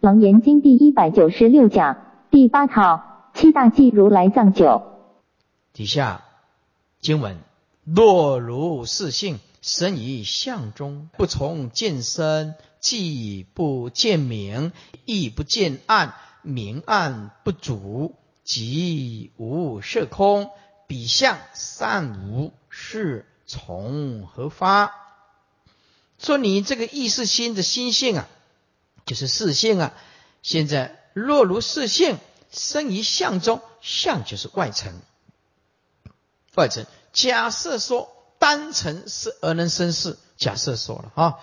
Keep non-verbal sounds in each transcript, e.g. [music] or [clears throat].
楞严经第一百九十六讲第八套七大忌如来藏九。底下经文：若如是性，生于相中，不从见身，既不见明，亦不见暗，明暗不足，即无色空。彼相善无，是从何发？说你这个意识心的心性啊。就是四性啊！现在若如四性生于相中，相就是外层。外层假设说单层是而能生事，假设说了啊，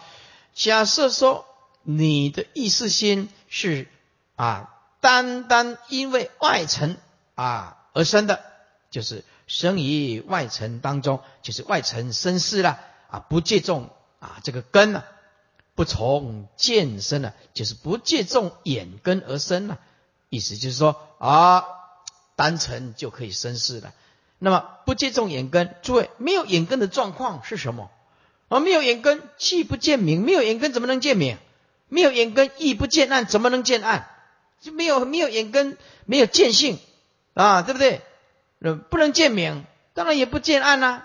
假设说你的意识心是啊，单单因为外层啊而生的，就是生于外层当中，就是外层生事了啊，不借重啊这个根了。不从见生了，就是不借重眼根而生了。意思就是说啊，单纯就可以生事了。那么不借重眼根，诸位没有眼根的状况是什么？啊，没有眼根，既不见明，没有眼根怎么能见明？没有眼根，亦不见暗，怎么能见暗？就没有没有眼根，没有见性啊，对不对？不能见明，当然也不见暗呐。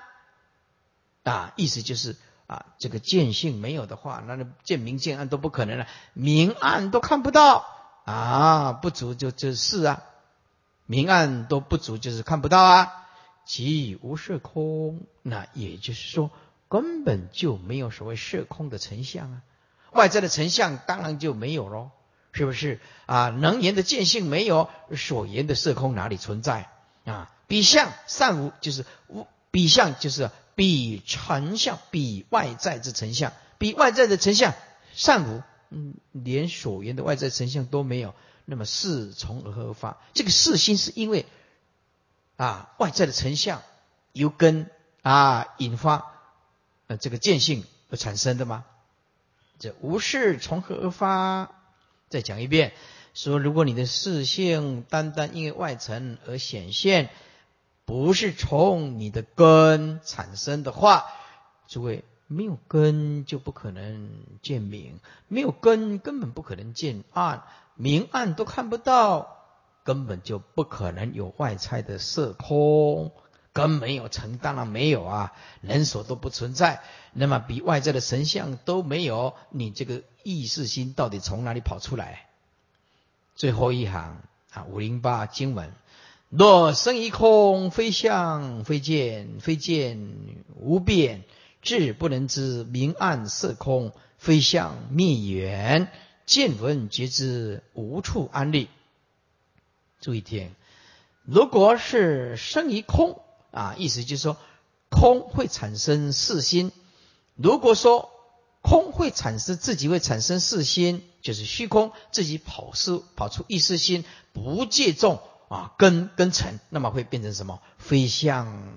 啊，意思就是。啊，这个见性没有的话，那见明见暗都不可能了，明暗都看不到啊，不足就就是啊，明暗都不足就是看不到啊，即无色空，那也就是说根本就没有所谓色空的成像啊，外在的成像当然就没有喽，是不是啊？能言的见性没有，所言的色空哪里存在啊？比相善无，就是无比相就是。比成相，比外在之成相，比外在的成相善无，嗯，连所言的外在成相都没有，那么是从而发？这个事心是因为啊外在的成相由根啊引发呃这个见性而产生的吗？这无事从何而发？再讲一遍，说如果你的视性单单因为外层而显现。不是从你的根产生的话，诸位没有根就不可能见明，没有根根本不可能见暗，明暗都看不到，根本就不可能有外在的色空，根没有成，当然没有啊，人所都不存在，那么比外在的神像都没有，你这个意识心到底从哪里跑出来？最后一行啊，五零八经文。若生一空，非相非见，非见无变，智不能知明暗色空，非相灭缘，见闻觉知无处安立。注意听，如果是生一空啊，意思就是说空会产生四心。如果说空会产生自己会产生四心，就是虚空自己跑出跑出意识心，不借重。啊，根跟尘，那么会变成什么？非相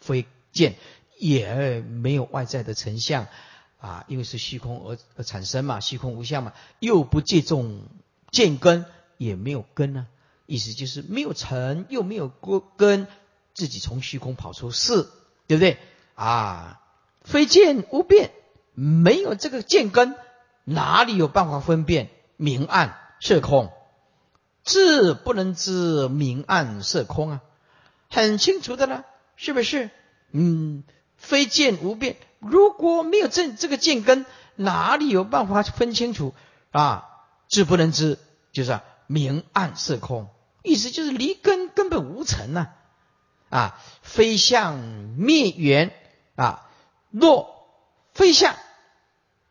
非见，也没有外在的成相啊，因为是虚空而而产生嘛，虚空无相嘛，又不借重见根，也没有根呢。意思就是没有尘，又没有根，自己从虚空跑出是，对不对？啊，非见无变，没有这个见根，哪里有办法分辨明暗色空？智不能知明暗色空啊，很清楚的了，是不是？嗯，非见无变。如果没有这这个见根，哪里有办法分清楚啊？智不能知，就是明暗色空，意思就是离根根本无成呐。啊，非相灭缘啊，若非相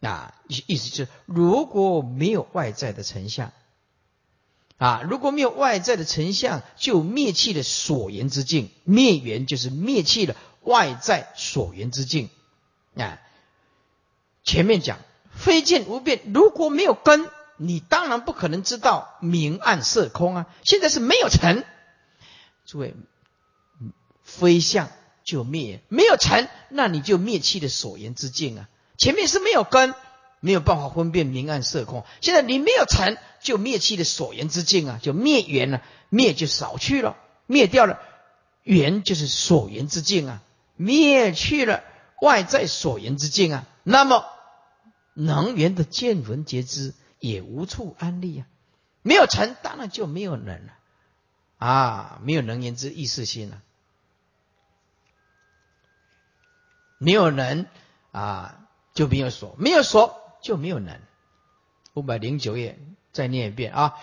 啊，意思就是如果没有外在的成像。啊，如果没有外在的成像，就灭弃了所缘之境。灭缘就是灭弃了外在所缘之境。啊，前面讲非见无变，如果没有根，你当然不可能知道明暗色空啊。现在是没有尘，诸位，非相就灭，没有尘，那你就灭弃了所缘之境啊。前面是没有根。没有办法分辨明暗色空。现在你没有成就灭气的所缘之境啊，就灭缘了，灭就少去了，灭掉了缘就是所缘之境啊，灭去了外在所缘之境啊，那么能缘的见闻觉知也无处安立啊。没有成，当然就没有能了啊，没有能源之意识心了，没有人啊，就没有所，没有所就没有能。五百零九页，再念一遍啊！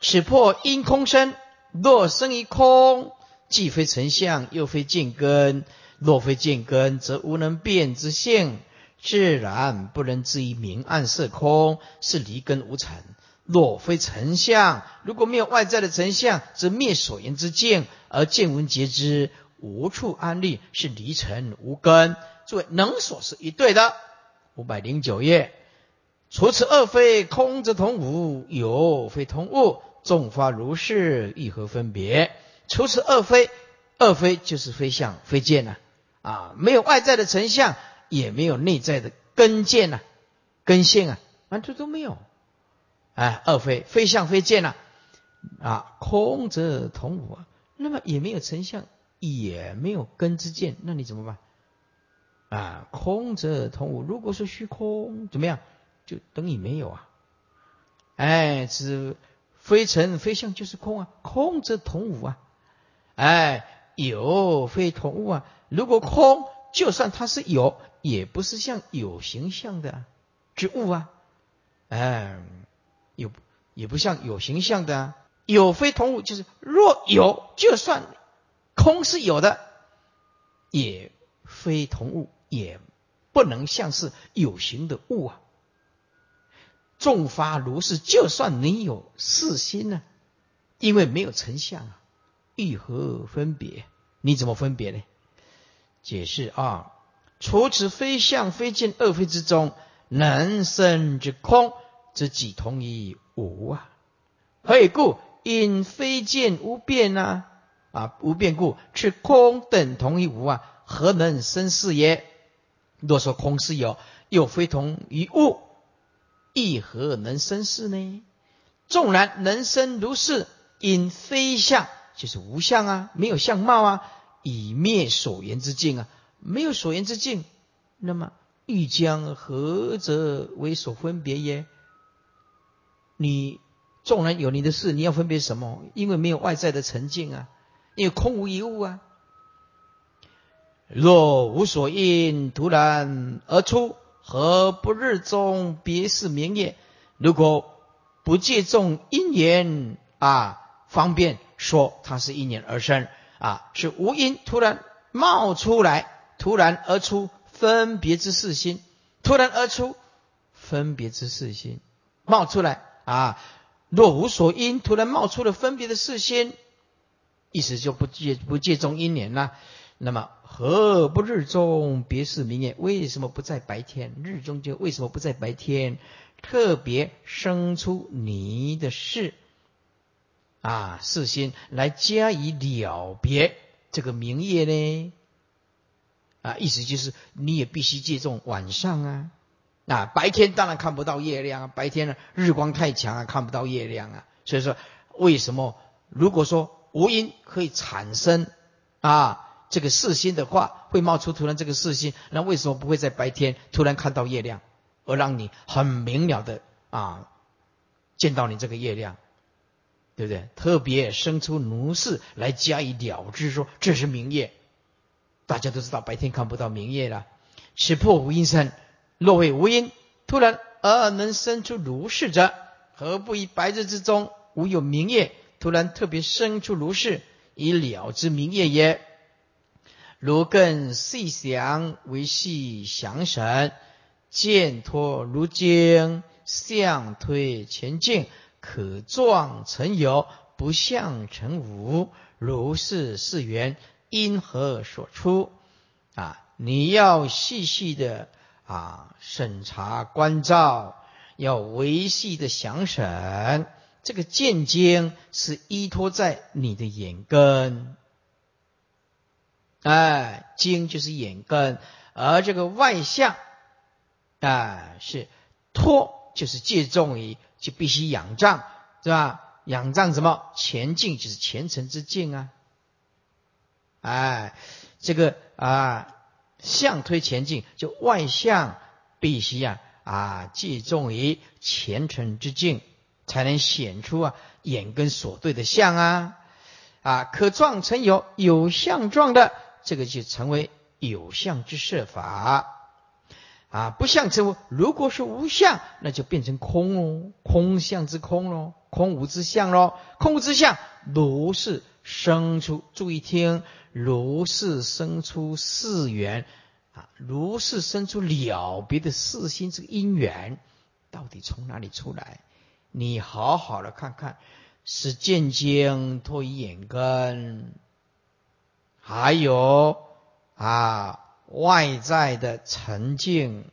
此破因空生，若生于空，既非成相，又非见根。若非见根，则无能变之性，自然不能知于明暗色空，是离根无成。若非成相，如果没有外在的成相，则灭所言之见，而见闻皆知，无处安立，是离尘无根。诸位，能所是一对的。五百零九页。除此二非，空则同无，有非同物。众法如是，亦何分别？除此二非，二非就是非相非见呐，啊，没有外在的成相，也没有内在的根见呐，根性啊，完全都没有。哎，二非，非相非见呐，啊，空则同无啊，那么也没有成相，也没有根之见，那你怎么办？啊，空则同无。如果说虚空，怎么样？就等于没有啊！哎，是非尘非相就是空啊，空则同无啊！哎，有非同物啊！如果空，就算它是有，也不是像有形象的之物啊！哎，有也不像有形象的有非同物，就是若有，就算空是有的，也非同物，也不能像是有形的物啊！众法如是，就算你有四心呢，因为没有成相啊，欲何分别？你怎么分别呢？解释啊，除此非相非见二非之中，能生之空，则即同于无啊？何以故？因非见无变啊，啊无变故，是空等同于无啊？何能生是也？若说空是有，又非同于物。亦何能生事呢？纵然能生如是，因非相，就是无相啊，没有相貌啊，以灭所缘之境啊，没有所缘之境，那么欲将何则为所分别耶？你纵然有你的事，你要分别什么？因为没有外在的成境啊，因为空无一物啊。若无所应，突然而出。何不日中别是明业？如果不借重因缘啊，方便说它是因缘而生啊，是无因突然冒出来，突然而出分别之四心，突然而出分别之四心冒出来啊。若无所因，突然冒出了分别的四心，意思就不借不借重因缘了。那么何不日中别是明夜？为什么不在白天？日中就为什么不在白天？特别生出你的事啊，事心来加以了别这个明夜呢？啊，意思就是你也必须借重晚上啊。啊，白天当然看不到月亮啊，白天呢日光太强啊，看不到月亮啊。所以说，为什么如果说无因可以产生啊？这个四星的话会冒出突然这个四星，那为什么不会在白天突然看到月亮，而让你很明了的啊见到你这个月亮，对不对？特别生出奴事来加以了之，说这是明月。大家都知道白天看不到明月了，识破无因身，若为无因，突然而能生出如是者，何不以白日之中无有明月，突然特别生出如是以了之明月也？如更细详为细详神，见脱如经，相推前进，可状成有，不相成无。如是是缘，因何所出？啊，你要细细的啊审查关照，要维系的详审。这个见经是依托在你的眼根。哎，睛就是眼根，而这个外相，哎，是托，就是借重于，就必须仰仗，是吧？仰仗什么？前进就是前程之进啊！哎，这个啊，相推前进，就外相必须啊啊，借重于前程之进才能显出啊眼跟所对的相啊啊，可状成有有相状的，这个就成为有相之设法。啊，不相之物，如果是无相，那就变成空哦，空相之空喽，空无之相喽，空无之相，如是生出。注意听，如是生出四缘啊，如是生出了别的四心这个因缘，到底从哪里出来？你好好的看看，是渐渐脱于眼根，还有啊。外在的沉静，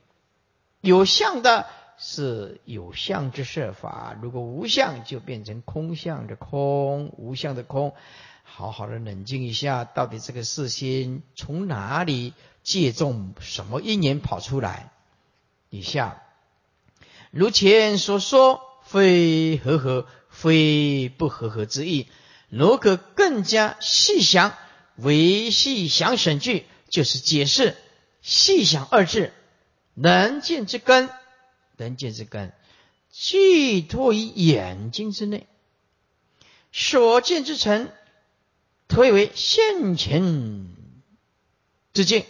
有相的是有相之设法；如果无相，就变成空相的空，无相的空。好好的冷静一下，到底这个四心从哪里借重什么因缘跑出来？以下如前所说，非和合，非不和合之意。如果更加细想，维细想审句。就是解释细想二字，能见之根，能见之根，寄托于眼睛之内，所见之尘，推为现前之境，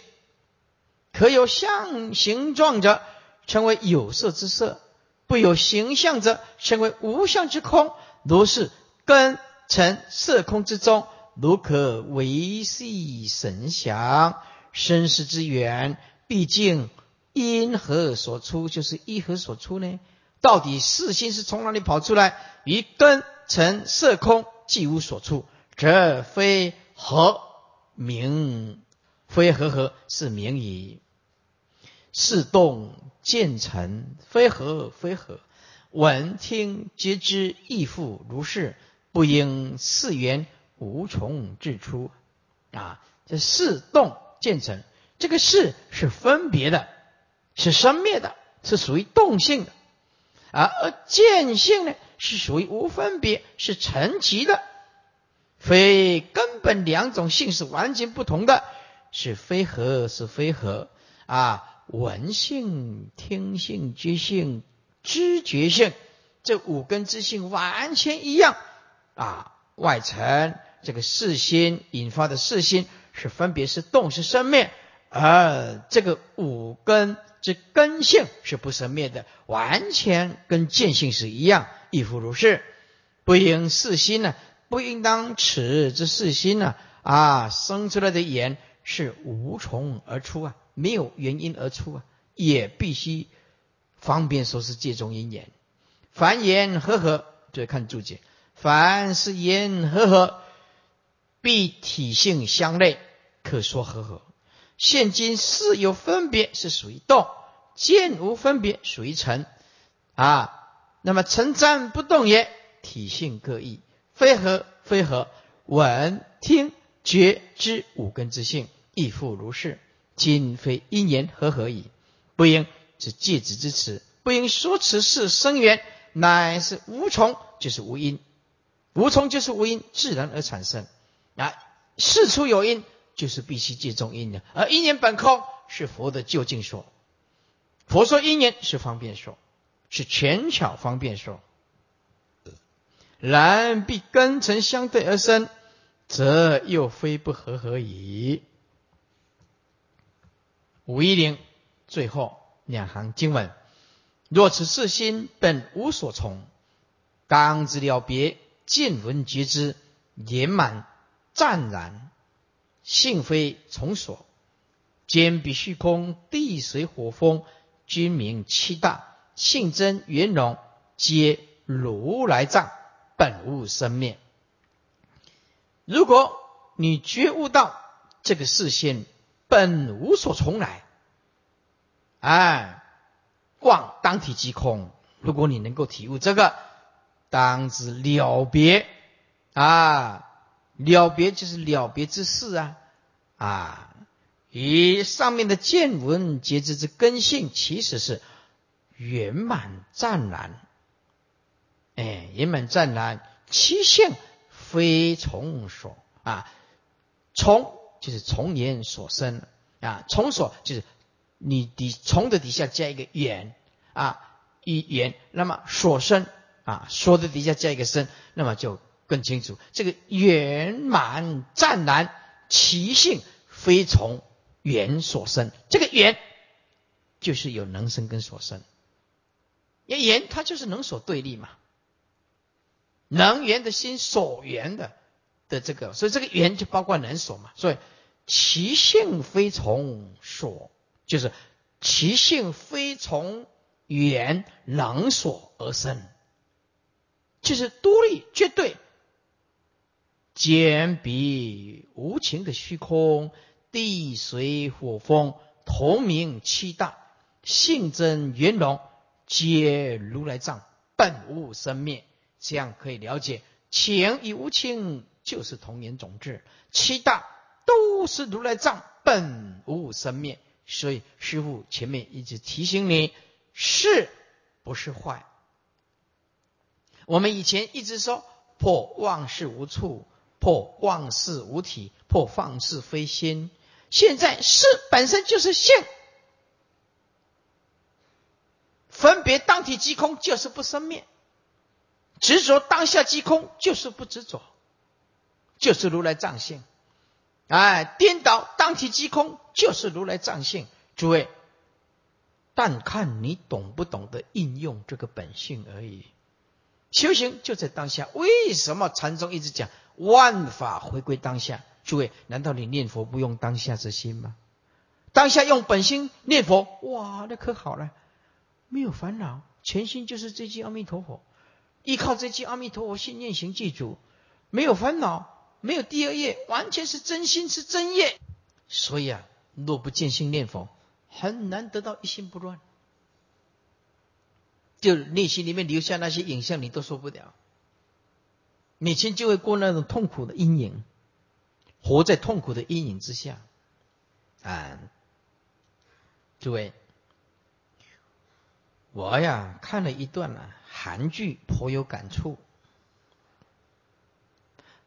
可有相形状者，称为有色之色；不有形象者，称为无相之空。如是根尘色空之中，如可维系神想。生死之源，毕竟因何所出？就是一何所出呢？到底四心是从哪里跑出来？于根尘色空，既无所出，则非何名？非何何是名矣。是动见尘，非何非何？闻听皆知，亦复如是。不应四缘无从至出啊！这四动。见成，这个事是分别的，是生灭的，是属于动性的；而而见性呢，是属于无分别，是成极的，非根本两种性是完全不同的，是非合是非合啊！闻性、听性、觉性、知觉性，这五根之性完全一样啊！外层这个四心引发的四心。是分别是动是生灭，而这个五根之根性是不生灭的，完全跟见性是一样，亦复如是。不应四心呢？不应当此之四心呢？啊，生出来的言是无从而出啊，没有原因而出啊，也必须方便说是借中因缘。凡言和合，就看注解。凡是言和合，必体性相类。可说和合，现今事有分别，是属于动；见无分别，属于成。啊，那么成暂不动也，体性各异，非合非合。闻听觉知五根之性，亦复如是。今非因缘和合矣，不应是戒指之词，不应说此事生缘，乃是无从，就是无因。无从就是无因，自然而产生。啊，事出有因。就是必须借中因的，而因缘本空是佛的究竟说。佛说因缘是方便说，是权巧方便说。然必根尘相对而生，则又非不合合矣。五一零最后两行经文：若此四心本无所从，当知了别，见闻觉知圆满湛然。性非从所，兼比虚空、地水火风，均名七大性真圆融，皆如来藏，本无生灭。如果你觉悟到这个视线本无所从来，哎，妄当体即空。如果你能够体悟这个，当知了别啊。了别就是了别之事啊，啊，以上面的见闻皆知之根性，其实是圆满湛然，哎，圆满湛然，其性非从所。啊，从就是从言所生。啊，从所就是你底从的底下加一个言啊，一言，那么所生。啊，说的底下加一个生，那么就更清楚。这个圆满湛然，其性非从缘所生。这个缘就是有能生跟所生，因为缘它就是能所对立嘛，能缘的心所缘的的这个，所以这个缘就包括能所嘛。所以其性非从所，就是其性非从缘能所而生。就是独立绝对，简比无情的虚空，地水火风同名七大，性真圆融，皆如来藏，本无生灭。这样可以了解，情与无情就是同源种质，七大都是如来藏，本无生灭。所以师父前面一直提醒你，是不是坏？我们以前一直说破妄事无处，破妄事无体，破放事非心。现在是本身就是性，分别当体即空就是不生灭，执着当下即空就是不执着，就是如来藏性。哎，颠倒当体即空就是如来藏性。诸位，但看你懂不懂得应用这个本性而已。修行就在当下，为什么禅宗一直讲万法回归当下？诸位，难道你念佛不用当下之心吗？当下用本心念佛，哇，那可好了，没有烦恼，全心就是这句阿弥陀佛，依靠这句阿弥陀佛信念行记住，没有烦恼，没有第二业，完全是真心是真业。所以啊，若不见心念佛，很难得到一心不乱。就内心里面留下那些影像，你都受不了。每天就会过那种痛苦的阴影，活在痛苦的阴影之下。啊，诸位，我呀看了一段啊韩剧，颇有感触，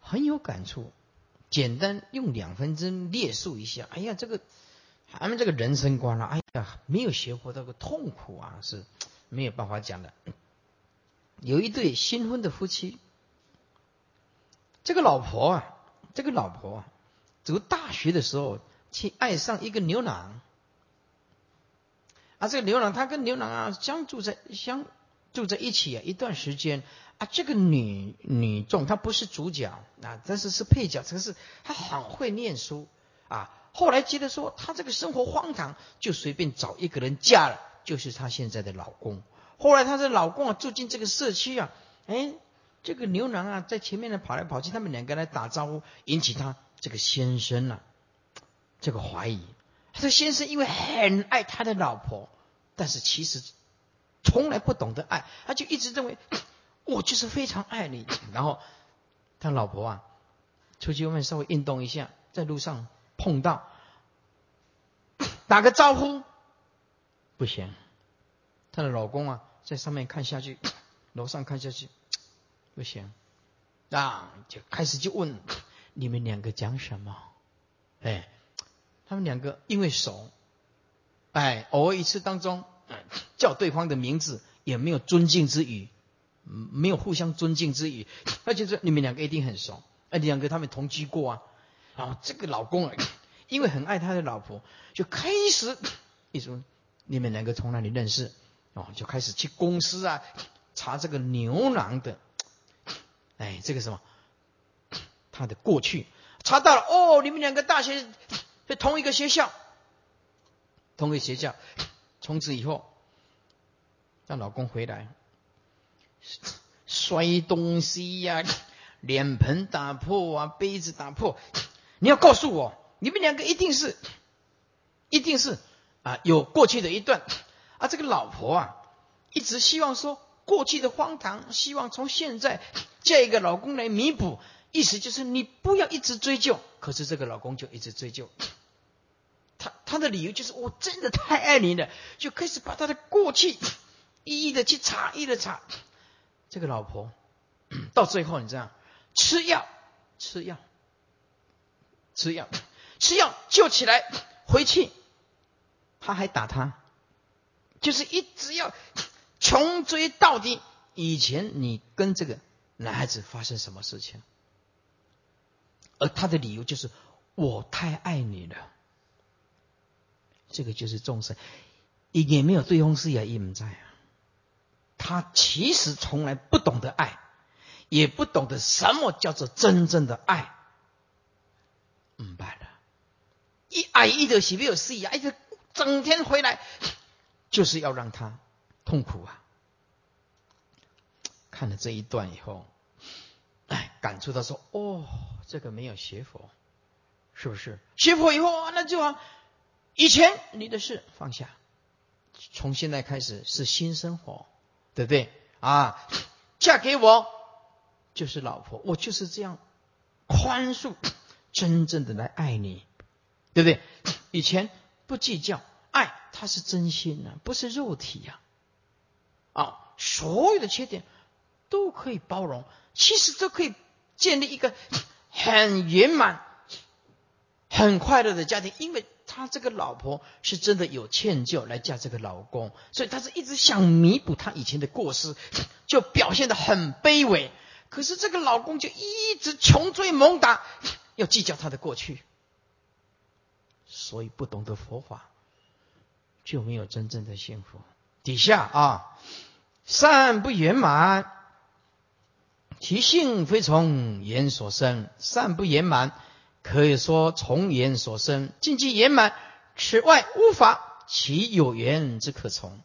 很有感触。简单用两分钟列述一下。哎呀，这个他们这个人生观啊，哎呀，没有学过这个痛苦啊，是。没有办法讲的。有一对新婚的夫妻，这个老婆啊，这个老婆啊，读大学的时候去爱上一个牛郎，啊，这个牛郎他跟牛郎啊相住在相住在一起啊一段时间啊，这个女女众她不是主角啊，但是是配角，可是她很会念书啊。后来觉得说她这个生活荒唐，就随便找一个人嫁了。就是她现在的老公。后来她的老公啊住进这个社区啊，哎，这个牛郎啊在前面呢跑来跑去，他们两个来打招呼，引起他这个先生啊这个怀疑。他的先生因为很爱他的老婆，但是其实从来不懂得爱，他就一直认为我就是非常爱你。然后他老婆啊出去外面稍微运动一下，在路上碰到打个招呼。不行，她的老公啊，在上面看下去，[clears throat] 楼上看下去，不行，啊，就开始就问你们两个讲什么？哎，他们两个因为熟，哎，偶尔一次当中叫对方的名字，也没有尊敬之语，没有互相尊敬之语，而且是你们两个一定很熟，哎，两个他们同居过啊，然后这个老公啊，因为很爱他的老婆，就开始一种。你们两个从哪里认识？哦，就开始去公司啊，查这个牛郎的，哎，这个什么，[clears throat] 他的过去，查到了哦，你们两个大学在同一个学校，同一个学校，从此以后，让老公回来，摔东西呀，脸盆打破啊，杯子打破，你要告诉我，你们两个一定是，一定是。啊，有过去的一段，啊，这个老婆啊，一直希望说过去的荒唐，希望从现在嫁一个老公来弥补，意思就是你不要一直追究。可是这个老公就一直追究，他他的理由就是我真的太爱你了，就开始把他的过去一一的去查，一的查。这个老婆 [clears throat] 到最后你这样吃药，吃药，吃药，吃药救起来回去。他还打他，就是一直要穷追到底，以前你跟这个男孩子发生什么事情？而他的理由就是我太爱你了。这个就是众生，也没有对方是也不在啊。他其实从来不懂得爱，也不懂得什么叫做真正的爱。明白了，一爱一的喜没有事意，爱的整天回来就是要让他痛苦啊。看了这一段以后，哎，感触到说：“哦，这个没有学佛，是不是？学佛以后，那就啊，以前你的事放下，从现在开始是新生活，对不对？啊，嫁给我就是老婆，我就是这样宽恕，真正的来爱你，对不对？以前不计较，爱它是真心啊，不是肉体呀。啊，啊所有的缺点。”都可以包容，其实都可以建立一个 [laughs] 很圆满、很快乐的家庭。因为他这个老婆是真的有歉疚来嫁这个老公，所以他是一直想弥补他以前的过失，[laughs] 就表现的很卑微。可是这个老公就一直穷追猛打，[laughs] 要计较他的过去，所以不懂得佛法就没有真正的幸福。底下啊，善不圆满。其性非从言所生，善不圆满，可以说从言所生。境界圆满，此外无法，其有缘之可从。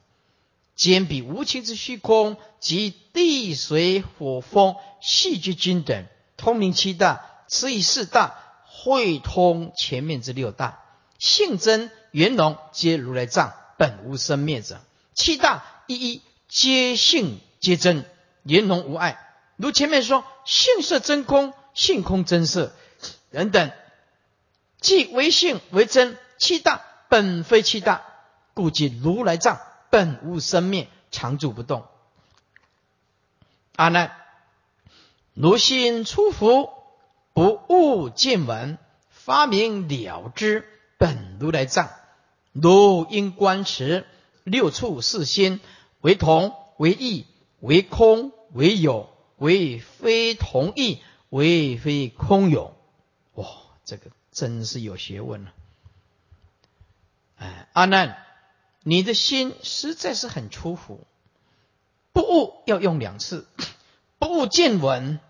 兼比无情之虚空及地水火风细之均等，通明七大，此以四大会通前面之六大。性真圆融，皆如来藏，本无生灭者。七大一一皆性皆真，圆融无碍。如前面说，性色真空，性空真色等等，即为性为真，七大本非七大，故即如来藏本无生灭，常住不动。阿难，如心出伏，不悟见闻，发明了知，本如来藏。如因观持六处四心，为同为异为空为有。为非同异，为非空有，哇，这个真是有学问了。哎，阿难，你的心实在是很粗浮，不悟要用两次，[coughs] 不悟见闻，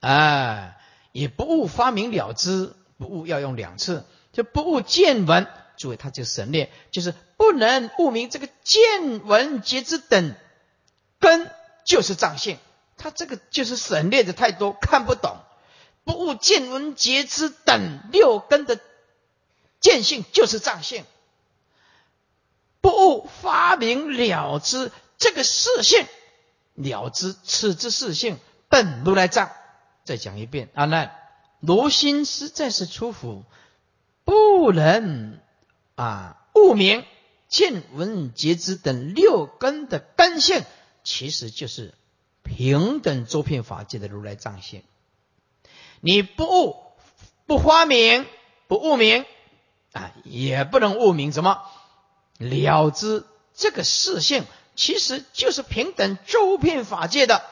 哎，也不悟发明了之，不悟要用两次，就不悟见闻，诸位他就省略，就是不能悟明这个见闻皆知等根，就是藏性。他这个就是省略的太多，看不懂。不悟见闻觉知等六根的见性，就是藏性。不悟发明了之，这个事性了之，此之事性本如来藏。再讲一遍，阿难，罗心实在是出府，不能啊悟明见闻觉知等六根的根性，其实就是。平等周遍法界的如来藏性，你不悟不发明不悟明啊，也不能悟明什么。了知这个事性，其实就是平等周遍法界的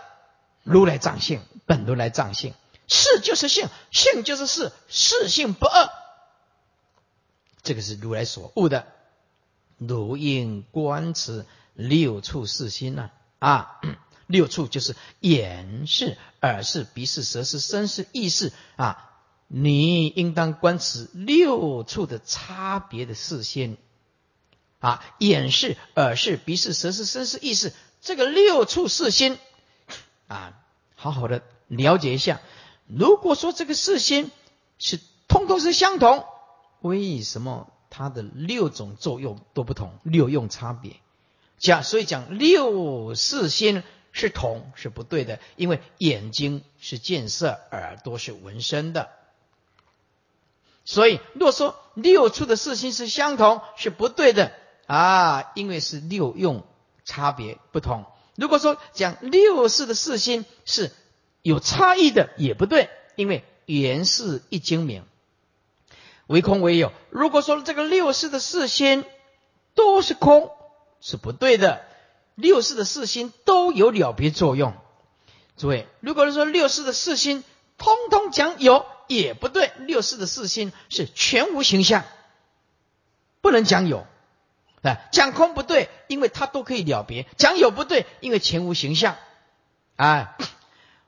如来藏性，本如来藏性，事就是性，性就是事，事性不二，这个是如来所悟的。如应观此六处四心呢啊。[clears throat] 六处就是眼视、耳视、鼻视、舌视、身视、意识啊！你应当观此六处的差别的四心啊！眼视、耳视、鼻视、舌视、身视、意识，这个六处四心啊，好好的了解一下。如果说这个四心是通通是相同，为什么它的六种作用都不同？六用差别讲，所以讲六四心。是同是不对的，因为眼睛是见色，耳朵是闻声的。所以若说六处的四心是相同，是不对的啊，因为是六用差别不同。如果说讲六四的四心是有差异的，也不对，因为原是一精明，唯空唯有。如果说这个六世的四心都是空，是不对的。六识的四心都有了别作用。诸位，如果说六识的四心通通讲有，也不对。六识的四心是全无形象，不能讲有。啊，讲空不对，因为它都可以了别；讲有不对，因为全无形象。啊，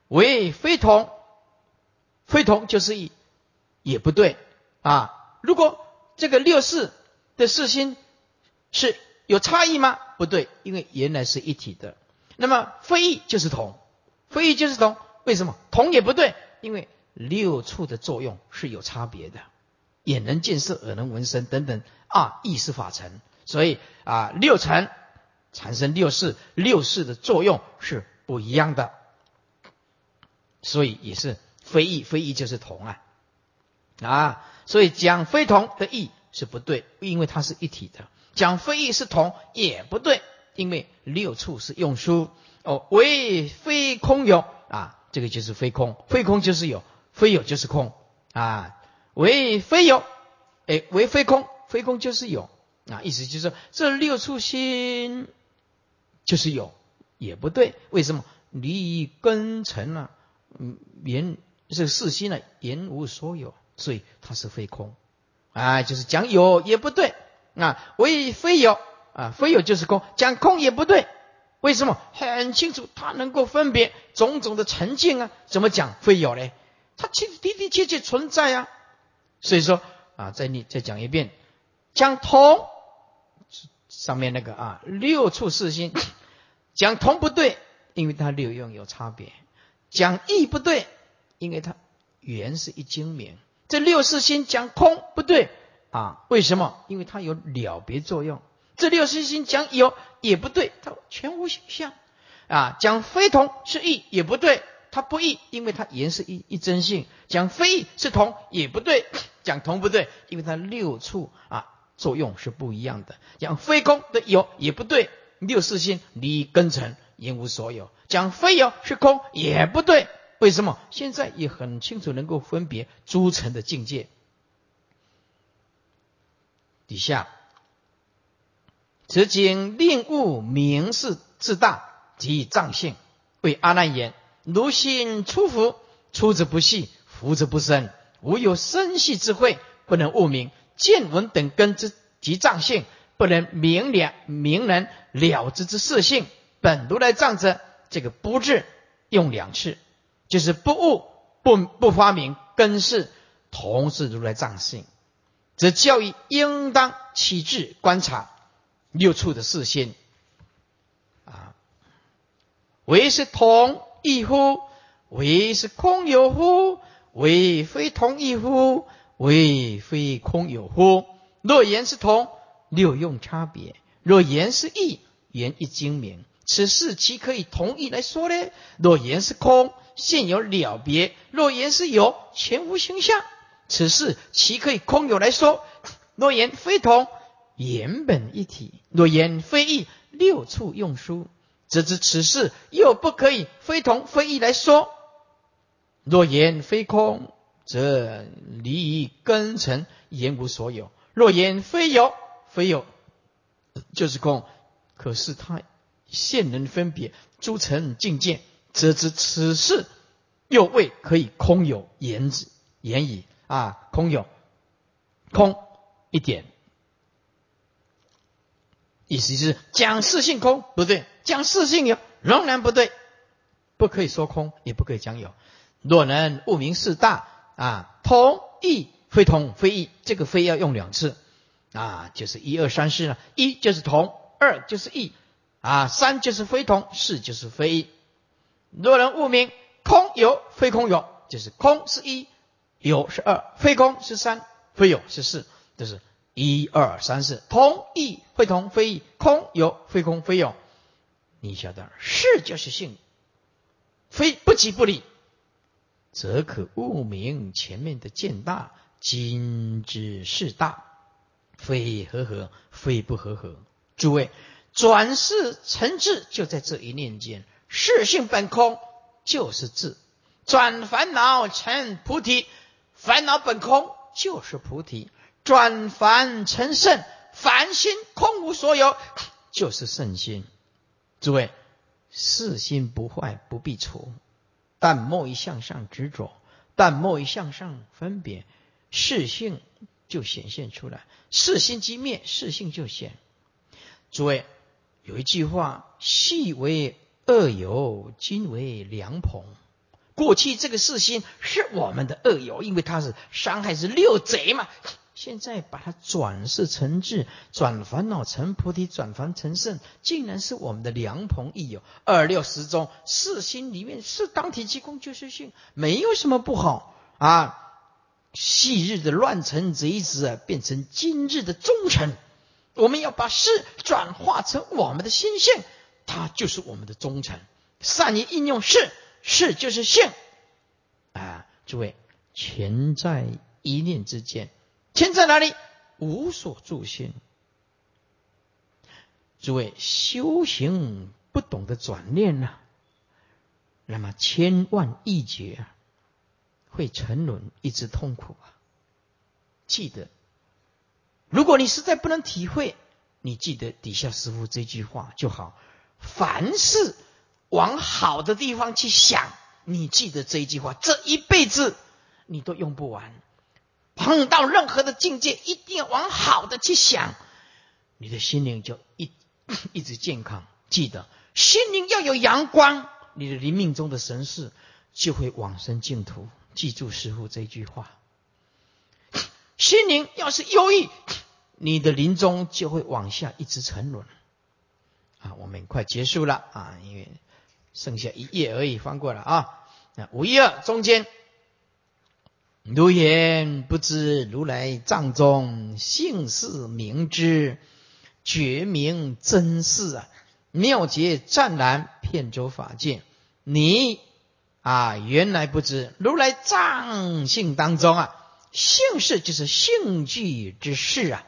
为非同，非同就是一，也不对。啊，如果这个六四的四心是有差异吗？不对，因为原来是一体的。那么非异就是同，非异就是同。为什么同也不对？因为六处的作用是有差别的，眼能见色，耳能闻声等等啊，意识法尘。所以啊，六尘产生六识，六识的作用是不一样的，所以也是非异，非异就是同啊啊，所以讲非同的异是不对，因为它是一体的；讲非异是同也不对，因为六处是用书哦，为非空有啊，这个就是非空，非空就是有，非有就是空啊，为非有，哎，为非空，非空就是有。啊，意思就是，这六处心就是有，也不对。为什么？离根尘啊，嗯，言这四心呢，言无所有，所以它是非空。啊，就是讲有也不对。啊，为非有啊，非有就是空，讲空也不对。为什么？很清楚，它能够分别种种的沉静啊。怎么讲非有呢？它其实的的确确存在啊。所以说啊，再你再讲一遍，讲同。上面那个啊，六处四心 [coughs] 讲同不对，因为它六用有差别；讲义不对，因为它原是一精明。这六四心讲空不对啊？为什么？因为它有了别作用。这六四心讲有也不对，它全无形象啊。讲非同是异也不对，它不异，因为它言是一一真性。讲非异是同也不对，讲同不对，因为它六处啊。作用是不一样的。讲非空的有也不对，六四心离根尘，言无所有。讲非有是空也不对，为什么？现在也很清楚能够分别诸尘的境界。底下，此经令物明示自大及藏性，为阿难言：如心出伏，出则不细，伏则不深，无有深细智慧，不能悟明。见闻等根之及藏性，不能明了明能了之之色性。本如来藏者，这个不字用两次，就是不悟不不发明根是同是如来藏性，则教育应当起智观察六处的视线啊，为是同一乎？为是空有乎？为非同一乎？为非空有乎？若言是同，六用差别；若言是异，言一精明。此事岂可以同意来说呢？若言是空，现有了别；若言是有，全无形象。此事岂可以空有来说？若言非同，言本一体；若言非异，六处用书，则知此事又不可以非同非异来说。若言非空。则离于根尘，言无所有。若言非有，非有就是空。可是他现能分别诸尘境界，则知此事又未可以空有言之言矣啊！空有空一点，意思是讲事性空不对，讲事性有仍然不对，不可以说空，也不可以讲有。若能悟明事大。啊，同异非同非异，这个非要用两次啊，就是一二三四呢，一就是同，二就是异，啊，三就是非同，四就是非异。若人悟明空有非空有，就是空是一，有是二，非空是三，非有是四，就是一二三四，同异非同非异，空有非空非有。你晓得，是就是性，非不即不离。则可悟明前面的见大，今之事大，非合合，非不合合。诸位，转世成智就在这一念间，世性本空就是智，转烦恼成菩提，烦恼本空就是菩提，转凡成圣，凡心空无所有，就是圣心。诸位，世心不坏不必除，但莫一向上执着，但莫一向上分别，世性就显现出来。世心即灭，世性就显。诸位，有一句话：细为恶友，今为良朋。过去这个四心是我们的恶友，因为他是伤害是六贼嘛。现在把它转世成智，转烦恼成菩提，转凡成圣，竟然是我们的良朋益友。二六十中四心里面是当体即空就是性，没有什么不好啊。昔日的乱臣贼子啊变成今日的忠臣，我们要把事转化成我们的心性，它就是我们的忠诚。善于应用事，事就是性啊！诸位，全在一念之间。钱在哪里？无所住心。诸位修行不懂得转念呐，那么千万亿劫啊，会沉沦，一直痛苦啊。记得，如果你实在不能体会，你记得底下师傅这句话就好。凡事往好的地方去想，你记得这一句话，这一辈子你都用不完。碰到任何的境界，一定要往好的去想，你的心灵就一 [coughs] 一直健康。记得，心灵要有阳光，你的灵命中的神事就会往生净土。记住师傅这句话：心灵要是忧郁，你的临终就会往下一直沉沦。啊，我们快结束了啊，因为剩下一页而已，翻过了啊。那五一二中间。如言不知如来藏中性事明之，觉明真事啊！妙结湛然，遍周法界。你啊，原来不知如来藏性当中啊，性事就是性具之事啊，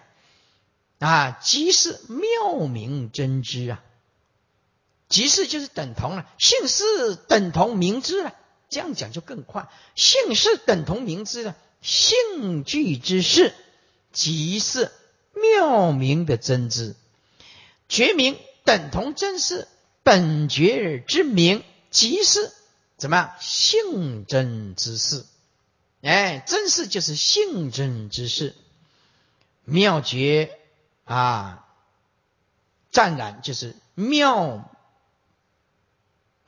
啊，即是妙明真知啊，即是就是等同了，性事等同明知了。这样讲就更快。性是等同明知了，性具之事，即是妙明的真知。觉明等同真事，本觉之明，即是怎么样？性真之事。哎，真事就是性真之事。妙觉啊，湛然就是妙，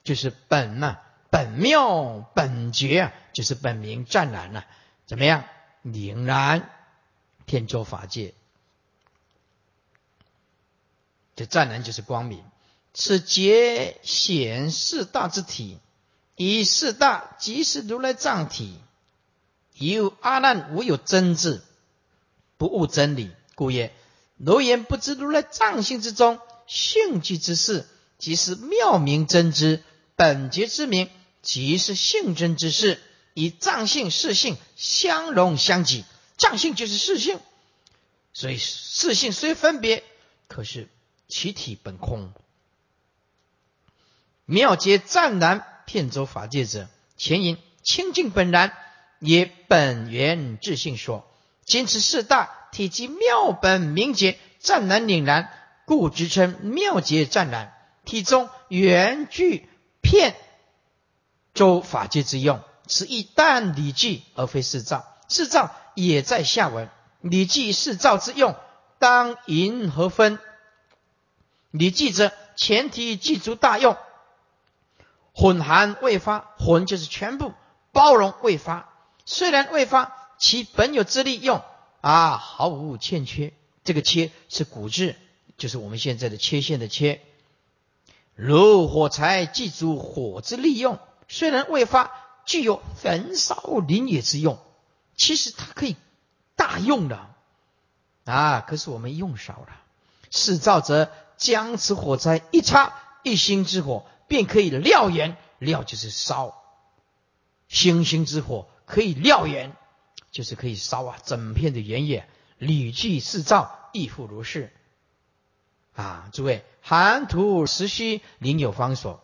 就是本呐。本妙本觉啊，就是本名湛然呐，怎么样？凛然天周法界，这湛然就是光明。此觉显四大之体，以四大即是如来藏体。有阿难无有真智，不悟真理，故曰：如言不知如来藏性之中性具之事，即是妙明真知本觉之名。即是性真之事，以藏性、事性相融相济。藏性就是事性，所以事性虽分别，可是其体本空。妙结湛然，遍周法界者，前因清净本然，也本源自性说。今此四大体积妙本明结湛然凛然，故直称妙结湛然。体中原具片。周法界之用，此亦但理记而非四造。四造也在下文。理记四造之用，当因何分？理记者，前提记足大用，混含未发，混就是全部包容未发。虽然未发，其本有之力用啊，毫无欠缺。这个切是古质，就是我们现在的切线的切。如火柴记足火之利用。虽然未发，具有焚烧林野之用，其实它可以大用的啊！可是我们用少了。是造者将此火灾一插，一星之火便可以燎原，燎就是烧，星星之火可以燎原，就是可以烧啊！整片的原野，屡具四照亦复如是啊！诸位，寒土实虚，灵有方所。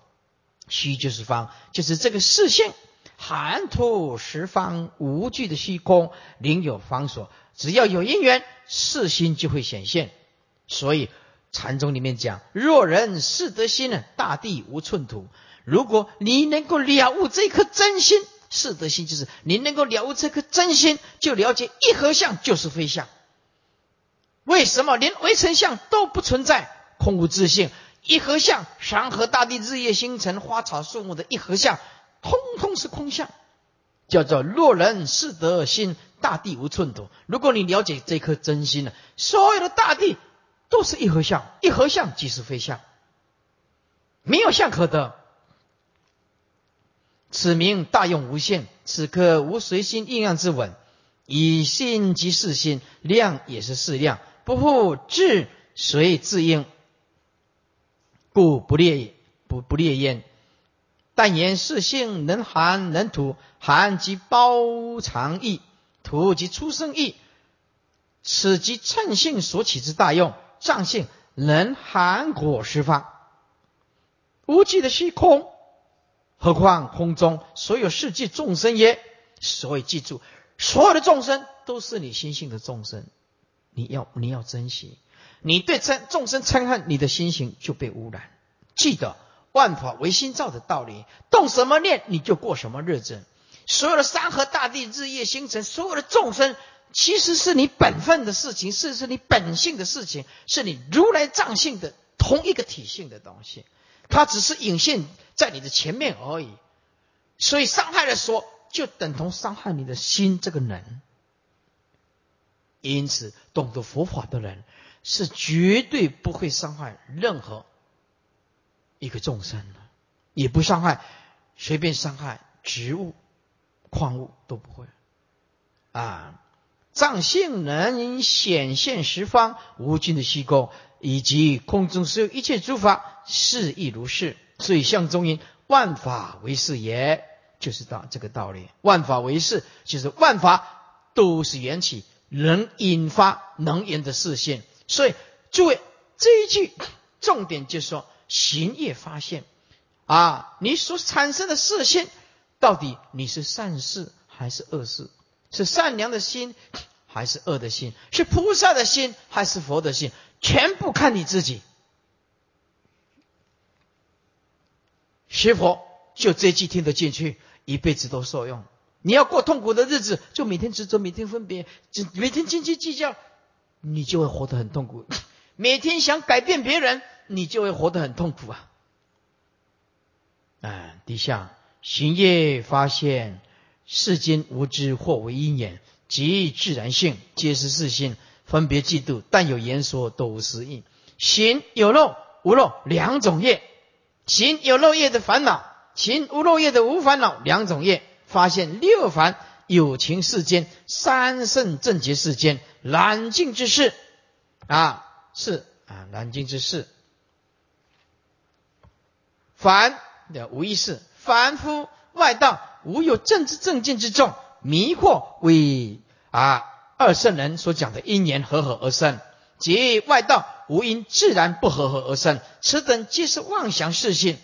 虚就是方，就是这个四性，含土十方无惧的虚空，灵有方所。只要有因缘，四心就会显现。所以禅宗里面讲：若人是得心呢，大地无寸土。如果你能够了悟这颗真心，是得心就是你能够了悟这颗真心，就了解一合相就是非相。为什么连微尘相都不存在？空无自性，一合相，山河大地、日夜星辰、花草树木的一合相，通通是空相，叫做若人是德心，大地无寸土。如果你了解这颗真心了，所有的大地都是一合相，一合相即是非相，没有相可得。此名大用无限，此刻无随心应量之稳，以心即是心，量也是适量，不复智随自应，故不列不不列焉。但言是性能含能吐，含即包藏意，吐即出生意，此即称性所起之大用。藏性能含果实法，无际的虚空。何况空中所有世界众生也，所以记住，所有的众生都是你心性的众生，你要你要珍惜。你对称众生嗔恨，你的心性就被污染。记得万法唯心造的道理，动什么念你就过什么日子。所有的山河大地、日夜星辰，所有的众生，其实是你本分的事情，是是你本性的事情，是你如来藏性的同一个体性的东西。它只是隐现在你的前面而已，所以伤害的说，就等同伤害你的心这个人。因此，懂得佛法的人是绝对不会伤害任何一个众生的，也不伤害随便伤害植物、矿物都不会。啊，藏性能显现十方无尽的虚空，以及空中所有一切诸法。是亦如是，所以相中因万法为是也，就是道这个道理。万法为是，就是万法都是缘起，能引发能言的视线。所以诸位这一句重点就是说，行业发现啊，你所产生的视线，到底你是善事还是恶事？是善良的心还是恶的心？是菩萨的心还是佛的心？全部看你自己。学佛就这句听得进去，一辈子都受用。你要过痛苦的日子，就每天执着，每天分别，每天斤斤计较，你就会活得很痛苦。[laughs] 每天想改变别人，你就会活得很痛苦啊！啊，底下行业发现世间无知或为因缘，即自然性，皆是世心分别嫉妒，但有言说，都无实意。行有漏无漏两种业。行有漏业的烦恼，行无漏业的无烦恼，两种业发现六凡有情世间三圣正觉世间难尽之事啊，是啊难尽之事。凡的无意识，凡夫外道无有正知正见之众，迷惑为啊二圣人所讲的因缘和合而生，即外道。无因自然不和合而生，此等皆是妄想事性。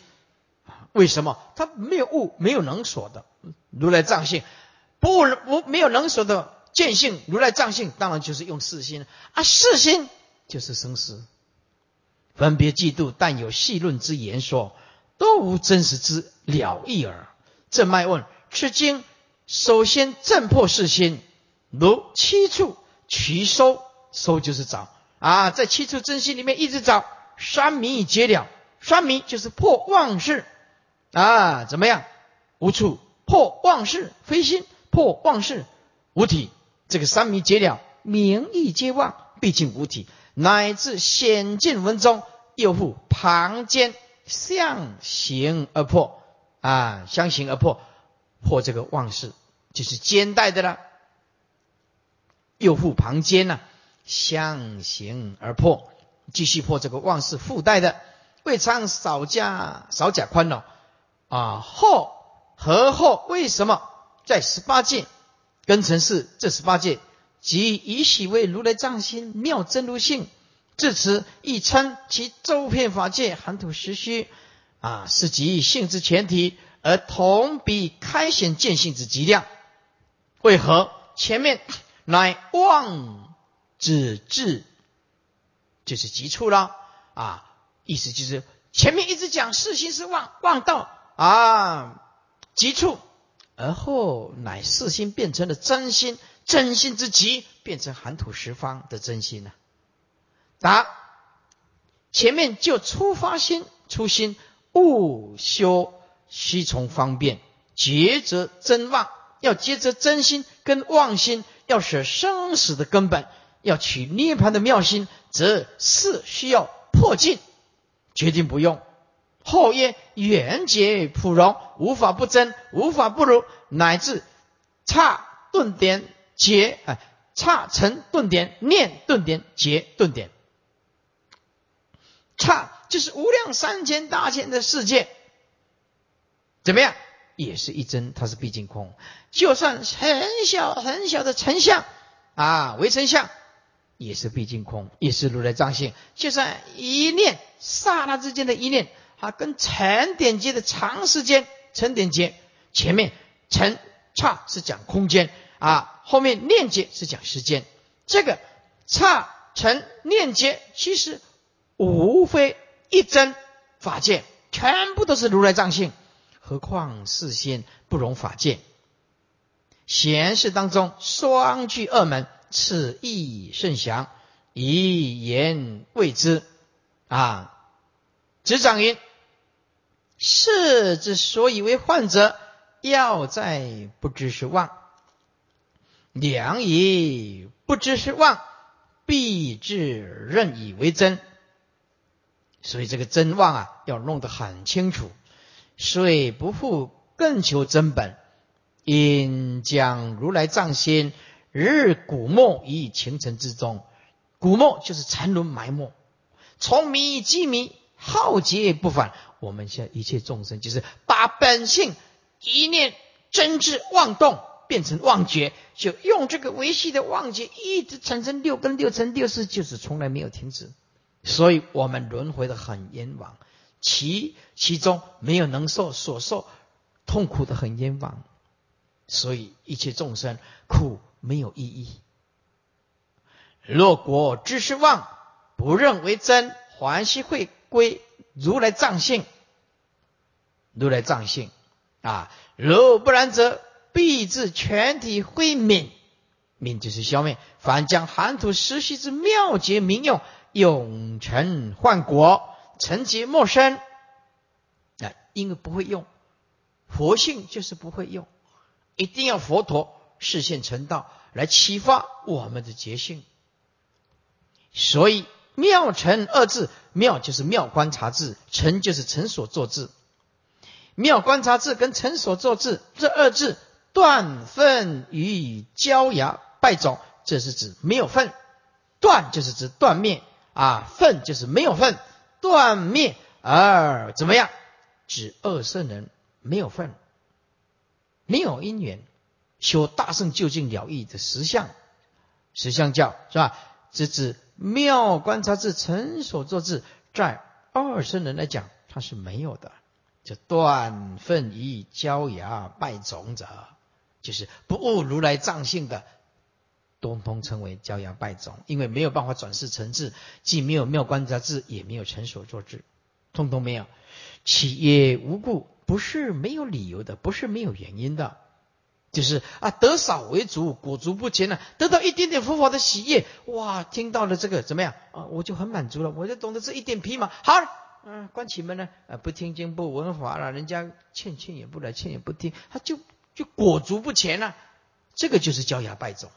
为什么？他没有物，没有能所的如来藏性，不无没有能所的见性，如来藏性当然就是用四心啊，四心就是生死分别嫉妒，但有细论之言说，都无真实之了义耳。正脉问：此经首先震破四心，如七处取收，收就是找。啊，在七处真心里面一直找，三迷皆了。三迷就是破妄事啊，怎么样？无处破妄事，非心破妄事，无体。这个三迷皆了，名义皆妄，毕竟无体。乃至显见文中，又复旁间相形而破啊，相形而破，破这个妄事，就是兼带的了。又复旁间呢？相形而破，继续破这个妄事附带的，未尝少加少假宽容啊！后何后为什么在十八界根尘世这十八界，即以喜为如来藏心妙真如性，至此亦称其周遍法界含土实虚啊，是即性之前提，而同比开显见性之极量。为何前面乃妄？止至就是急处了，啊，意思就是前面一直讲四心是妄，妄道啊极处，而后乃四心变成了真心，真心之极变成含土十方的真心了。答：前面就初发心，初心勿修，须从方便，抉择真妄，要抉择真心跟妄心，要舍生死的根本。要取涅盘的妙心，则是需要破尽，决定不用。后曰：缘结普融，无法不真，无法不如，乃至差顿点结，哎，差成顿点念顿点结顿点，差就是无量三千大千的世界，怎么样？也是一真，它是毕竟空。就算很小很小的成像啊，为成像。也是毕竟空，也是如来藏性。就算一念刹那之间的一念，它跟沉点劫的长时间，沉点劫前面沉刹是讲空间啊，后面念劫是讲时间。这个刹沉念劫其实无非一真法界，全部都是如来藏性。何况事先不容法界，闲事当中双具二门。此意甚详，以言谓之。啊，执掌云：是之所以为患者，要在不知是妄；良以不知是妄，必至任以为真。所以这个真妄啊，要弄得很清楚。虽不复更求真本，因将如来藏心。日古没于情尘之中，古没就是沉沦埋没，从迷即迷，浩劫也不返。我们现在一切众生，就是把本性一念真知妄动变成妄觉，就用这个维系的妄觉，一直产生六根、六尘、六识，就是从来没有停止。所以我们轮回的很冤枉，其其中没有能受所受痛苦的很冤枉。所以一切众生苦。没有意义。若果知是妄，不认为真，还是会归如来藏性。如来藏性啊，若不然则必致全体灰泯。泯就是消灭。凡将寒土实习之妙节名用，永成幻果，成劫陌生。啊，因为不会用，佛性就是不会用，一定要佛陀。视现成道来启发我们的觉性，所以妙成二字，妙就是妙观察字，成就是成所作字。妙观察字跟成所作字这二字断分与焦芽败种，这是指没有分，断就是指断灭啊，分就是没有分，断灭而怎么样？指二圣人没有分，没有因缘。修大圣究竟了义的实相，实相教是吧？这指妙观察智成所作智，在二圣人来讲，它是没有的。就断分于焦牙败种者，就是不悟如来藏性的，通通称为焦芽败种，因为没有办法转世成智，既没有妙观察智，也没有成所作智，通通没有。企业无故，不是没有理由的，不是没有原因的。就是啊，得少为主，裹足不前呢。得到一点点佛法的喜悦，哇，听到了这个怎么样啊？我就很满足了，我就懂得这一点皮毛。好了，嗯，关起门来，啊，不听经不闻法了，人家劝劝也不来，劝也不听，他就就裹足不前了。这个就是焦芽败种，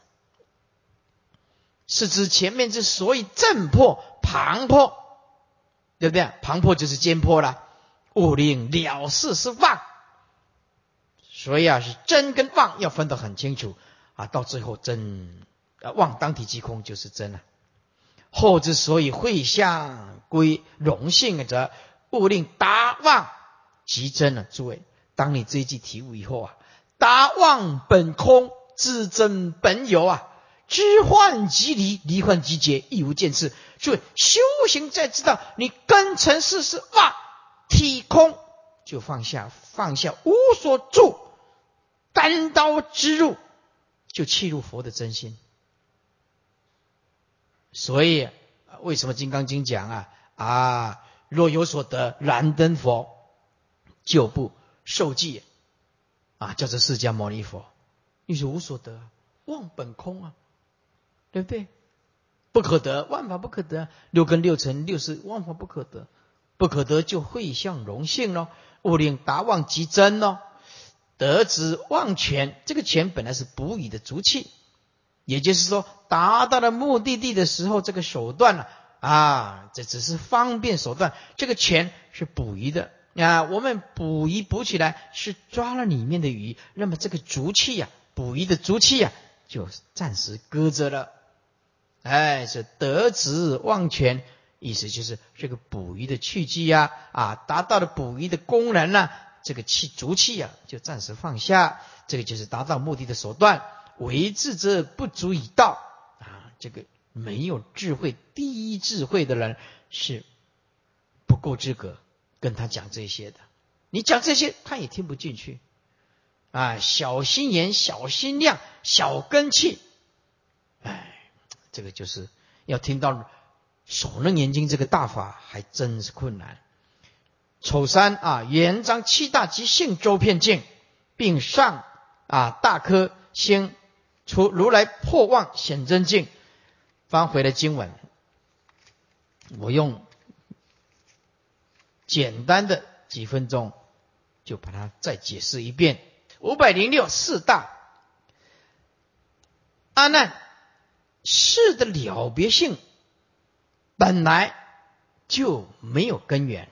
是指前面之所以正破旁破，对不对？旁破就是尖破了，悟令了事是妄。所以啊，是真跟妄要分得很清楚啊。到最后真啊妄当体即空就是真了。后之所以会相归荣性则勿令达妄即真了。诸位，当你这一句体悟以后啊，达妄本空，自真本有啊，知幻即离，离幻即解，亦无见次。诸位，修行在知道你根尘世是妄体空，就放下，放下无所住。单刀直入，就契入佛的真心。所以，为什么《金刚经》讲啊啊，若有所得，燃灯佛就不受记啊，叫做释迦牟尼佛。你是无所得，忘本空啊，对不对？不可得，万法不可得。六根六尘六识，万法不可得，不可得就会向荣幸咯。勿令达妄即真咯。得之忘权，这个权本来是补语的足器，也就是说，达到了目的地的时候，这个手段呢，啊，这只是方便手段，这个权是捕鱼的啊。我们捕鱼捕起来是抓了里面的鱼，那么这个足器呀，捕鱼的足器呀，就暂时搁着了。哎，是得之忘权，意思就是这个捕鱼的器具呀，啊，达到了捕鱼的功能呢，这个气足气呀，就暂时放下，这个就是达到目的的手段。为智者不足以道啊，这个没有智慧、第一智慧的人是不够资格跟他讲这些的。你讲这些，他也听不进去。啊，小心眼、小心量、小根气，哎。这个就是要听到手楞严经这个大法，还真是困难。丑三啊，元章七大即性周遍境，并上啊大科兴除如来破妄显真境。翻回了经文，我用简单的几分钟就把它再解释一遍。五百零六四大阿难。事的了别性本来就没有根源，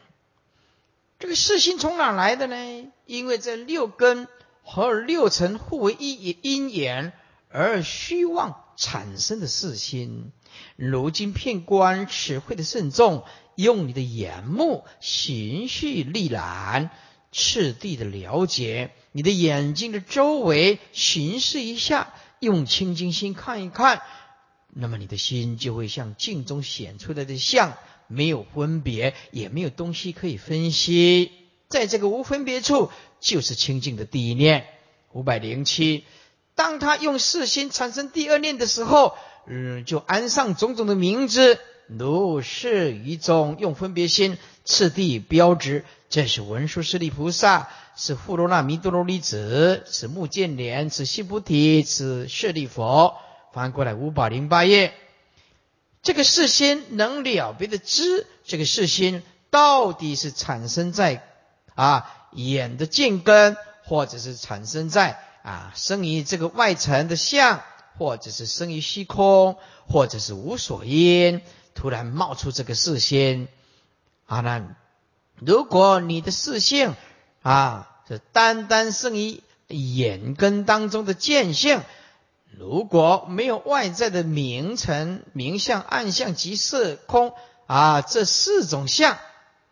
这个四心从哪来的呢？因为这六根和六尘互为一因缘而虚妄产生的四心。如今片观此会的慎重，用你的眼目循序历览，次第的了解，你的眼睛的周围巡视一下，用清净心看一看。那么你的心就会像镜中显出来的像，没有分别，也没有东西可以分析。在这个无分别处，就是清净的第一念。五百零七，当他用四心产生第二念的时候，嗯，就安上种种的名字，如是一种用分别心次第标志。这是文殊师利菩萨，是富罗那弥多罗尼子，是目犍连，是悉菩提，是舍利佛。翻过来五百零八页，这个世心能了别的知，这个世心到底是产生在啊眼的见根，或者是产生在啊生于这个外层的相，或者是生于虚空，或者是无所因，突然冒出这个世心。啊，那如果你的视性啊是单单生于眼根当中的见性。如果没有外在的名尘、名相、暗相及色空啊这四种相，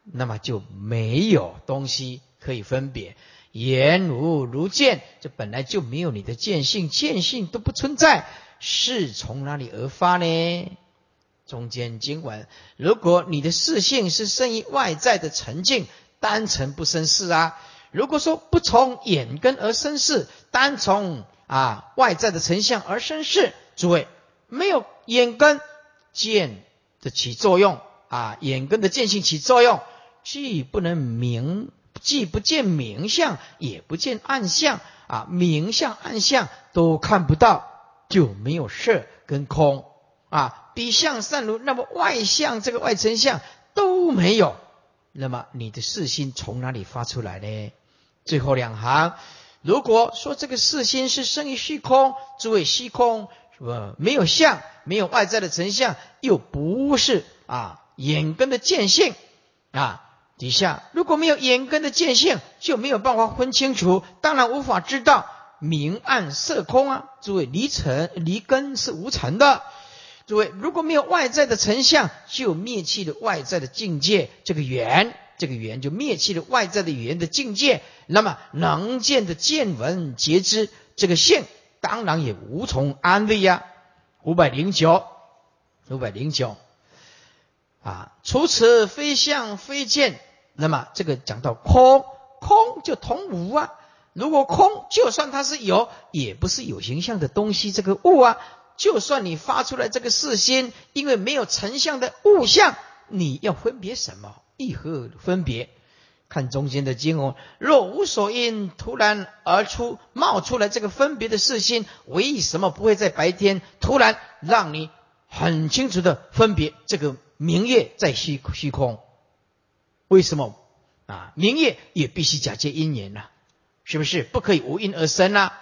那么就没有东西可以分别。言如如见，这本来就没有你的见性，见性都不存在，是从哪里而发呢？中间经文，如果你的视性是生于外在的沉静，单纯不生事啊。如果说不从眼根而生事，单从啊，外在的成像而生事，诸位没有眼根见的起作用啊，眼根的见性起作用，既不能明，既不见明相，也不见暗相啊，明相暗相都看不到，就没有色跟空啊，比相善如，那么外相这个外成相都没有，那么你的视心从哪里发出来呢？最后两行。如果说这个四心是生于虚空，诸位虚空是吧？没有相，没有外在的成像，又不是啊眼根的见性啊。底下如果没有眼根的见性，就没有办法分清楚，当然无法知道明暗色空啊。诸位离尘离根是无尘的。诸位如果没有外在的成像，就灭弃了外在的境界，这个缘。这个缘就灭弃了外在的语言的境界，那么能见的见闻皆知，这个性当然也无从安慰呀。五百零九，五百零九啊，除此非相非见，那么这个讲到空，空就同无啊。如果空，就算它是有，也不是有形象的东西，这个物啊，就算你发出来这个视心，因为没有成像的物象。你要分别什么？一何分别？看中间的经文，若无所因，突然而出冒出来这个分别的事心，为什么不会在白天突然让你很清楚的分别这个明月在虚虚空？为什么啊？明月也必须假借因缘呐，是不是？不可以无因而生呐？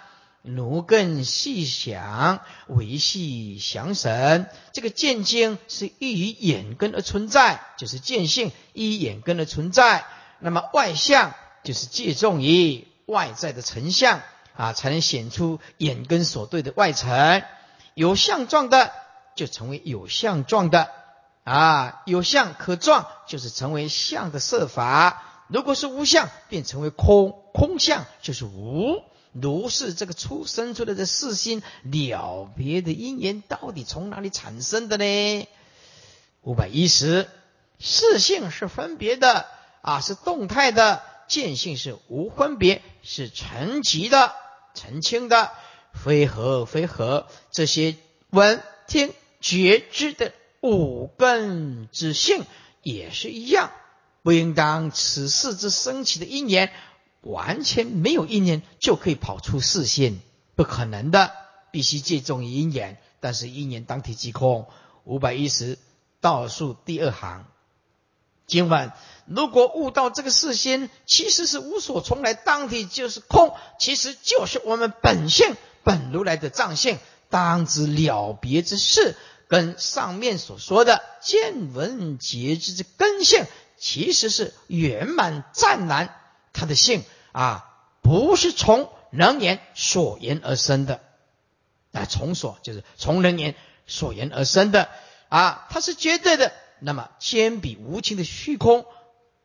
奴更细想，维系详神。这个见经是依于眼根而存在，就是见性依眼根而存在。那么外相就是借重于外在的成像啊，才能显出眼根所对的外层。有相状的就成为有相状的啊，有相可状就是成为相的色法。如果是无相，便成为空空相，就是无。如是这个出生出来的四心了别的因缘，到底从哪里产生的呢？五百一十，四性是分别的。啊，是动态的见性是无分别，是沉寂的、澄清的，非合非合。这些闻听觉知的五根之性也是一样，不应当此事之升起的因缘完全没有因缘就可以跑出视线，不可能的，必须借重因缘。但是因缘当体即空。五百一十倒数第二行。今晚如果悟到这个事先其实是无所从来，当体就是空，其实就是我们本性本如来的藏性，当知了别之事，跟上面所说的见闻觉知之根性，其实是圆满湛然，它的性啊，不是从人言所言而生的，啊，从所就是从人言所言而生的啊，它是绝对的。那么，铅笔无情的虚空，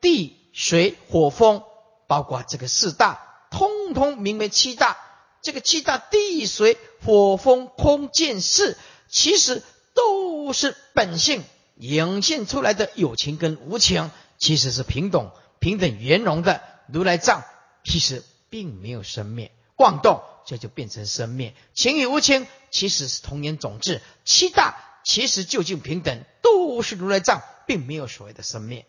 地、水、火、风，包括这个四大，通通名为七大。这个七大地、水、火、风、空、见、识，其实都是本性涌现出来的有情跟无情，其实是平等、平等圆融的。如来藏其实并没有生灭，妄动这就变成生灭。情与无情其实是同源种质。七大。其实究竟平等，都是如来藏，并没有所谓的生灭。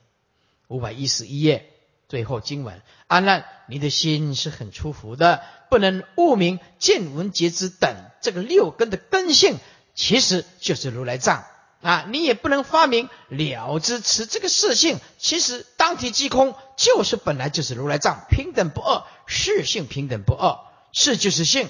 五百一十一页最后经文：安难，你的心是很出服的，不能悟明见闻觉知等这个六根的根性，其实就是如来藏啊！你也不能发明了知持这个事性，其实当体即空，就是本来就是如来藏，平等不二，事性平等不二，事就是性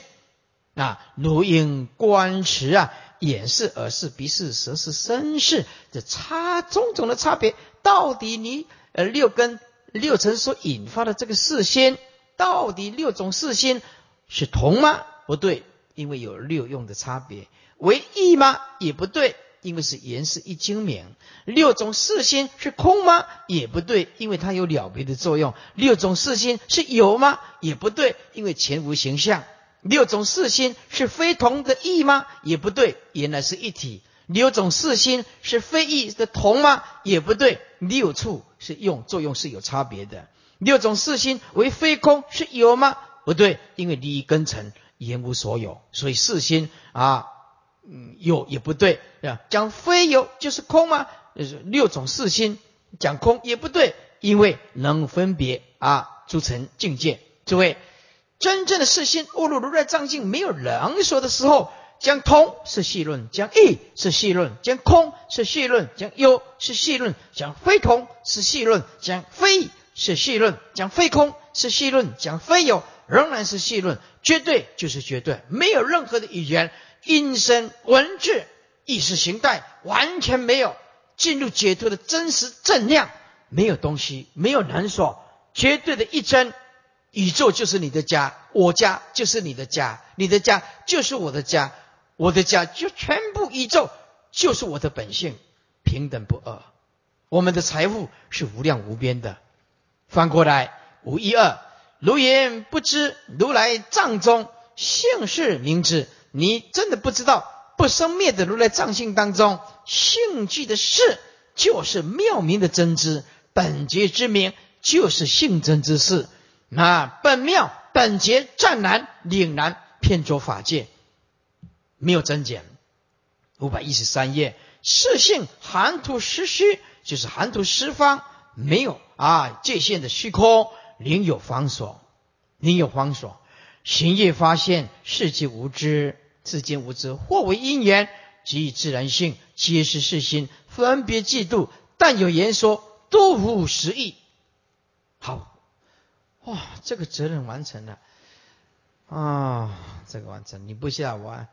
啊！如应观持啊！眼视、耳视、鼻视、舌视、身视，这差种种的差别，到底你呃六根六尘所引发的这个视心，到底六种视心是同吗？不对，因为有六用的差别。为异吗？也不对，因为是言是一精明。六种四心是空吗？也不对，因为它有了别的作用。六种四心是有吗？也不对，因为前无形象。六种四心是非同的异吗？也不对，原来是一体。六种四心是非异的同吗？也不对，六处是用作用是有差别的。六种四心为非空是有吗？不对，因为离根尘言无所有，所以四心啊，嗯，有也不对啊。讲非有就是空吗？就是六种四心讲空也不对，因为能分别啊，组成境界。诸位。真正的四心误入如来藏境，没有人说的时候，讲通是细论，讲义是细论，讲空是细论，讲有是细论，讲非空是细论，讲非是细论，讲非空是细论，讲非有仍然是细论，绝对就是绝对，没有任何的语言、音声、文字、意识形态，完全没有进入解脱的真实正量，没有东西，没有能说，绝对的一真。宇宙就是你的家，我家就是你的家，你的家就是我的家，我的家就全部宇宙就是我的本性，平等不二。我们的财富是无量无边的。翻过来，无一二，如言不知如来藏中性是明知，你真的不知道不生灭的如来藏性当中性具的事，就是妙明的真知，本觉之名就是性真之事。那本妙本觉湛然凛然偏着法界，没有增减。五百一十三页，是性含土实虚，就是含图十方没有啊界限的虚空，另有方所，另有方所。行业发现世界无知，世间无知，或为因缘，即以自然性，皆是世心分别嫉妒，但有言说，都无实义。好，哇，这个责任完成了啊，这个完成，你不下我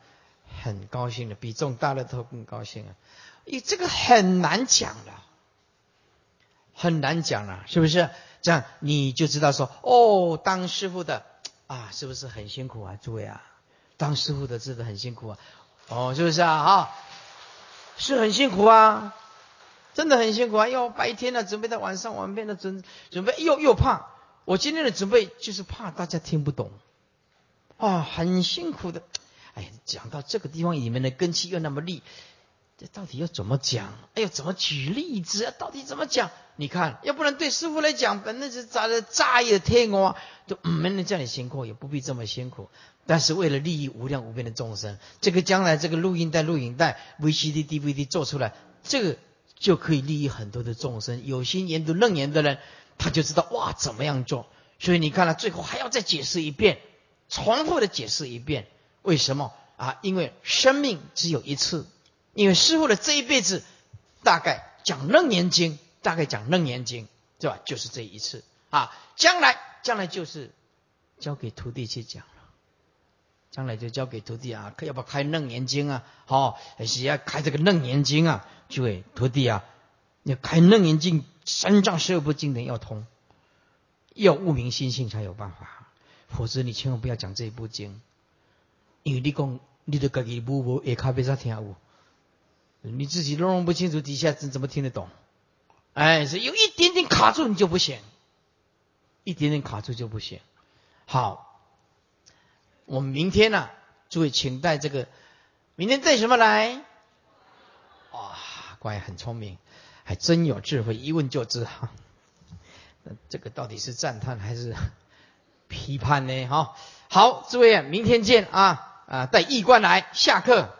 很高兴的，比中大乐透更高兴啊！咦，这个很难讲了，很难讲了，是不是？这样你就知道说，哦，当师傅的啊，是不是很辛苦啊？诸位啊，当师傅的真的很辛苦啊，哦，是不是啊？哈，是很辛苦啊。真的很辛苦啊！要白天呢准备到晚上，晚边的准准备又又怕。我今天的准备就是怕大家听不懂，啊，很辛苦的。哎，讲到这个地方，你们的根气又那么利，这到底要怎么讲？哎呦，怎么举例子啊？到底怎么讲？你看，要不然对师傅来讲，本来是咋的炸也天哦，就没人叫你辛苦，也不必这么辛苦。但是为了利益无量无边的众生，这个将来这个录音带、录影带、VCD、DVD 做出来，这个。就可以利益很多的众生。有心研读楞严的人，他就知道哇，怎么样做。所以你看了最后还要再解释一遍，重复的解释一遍。为什么啊？因为生命只有一次。因为师傅的这一辈子，大概讲楞严经，大概讲楞严经，对吧？就是这一次啊。将来，将来就是交给徒弟去讲了。将来就交给徒弟啊，要不要开楞严经啊？好，还是要开这个楞严经啊？诸位徒弟啊，要开楞严经，三藏十二部经典要通，要悟明心性才有办法，否则你千万不要讲这一部经，因为你讲你的自己不无也卡别啥听悟，你自己都弄不清楚，底下怎怎么听得懂？哎，是有一点点卡住你就不行，一点点卡住就不行。好，我们明天呢，诸位请带这个，明天带什么来？乖，很聪明，还真有智慧，一问就知哈。那这个到底是赞叹还是 [laughs] 批判呢？哈，好，诸位，明天见啊啊，带衣冠来，下课。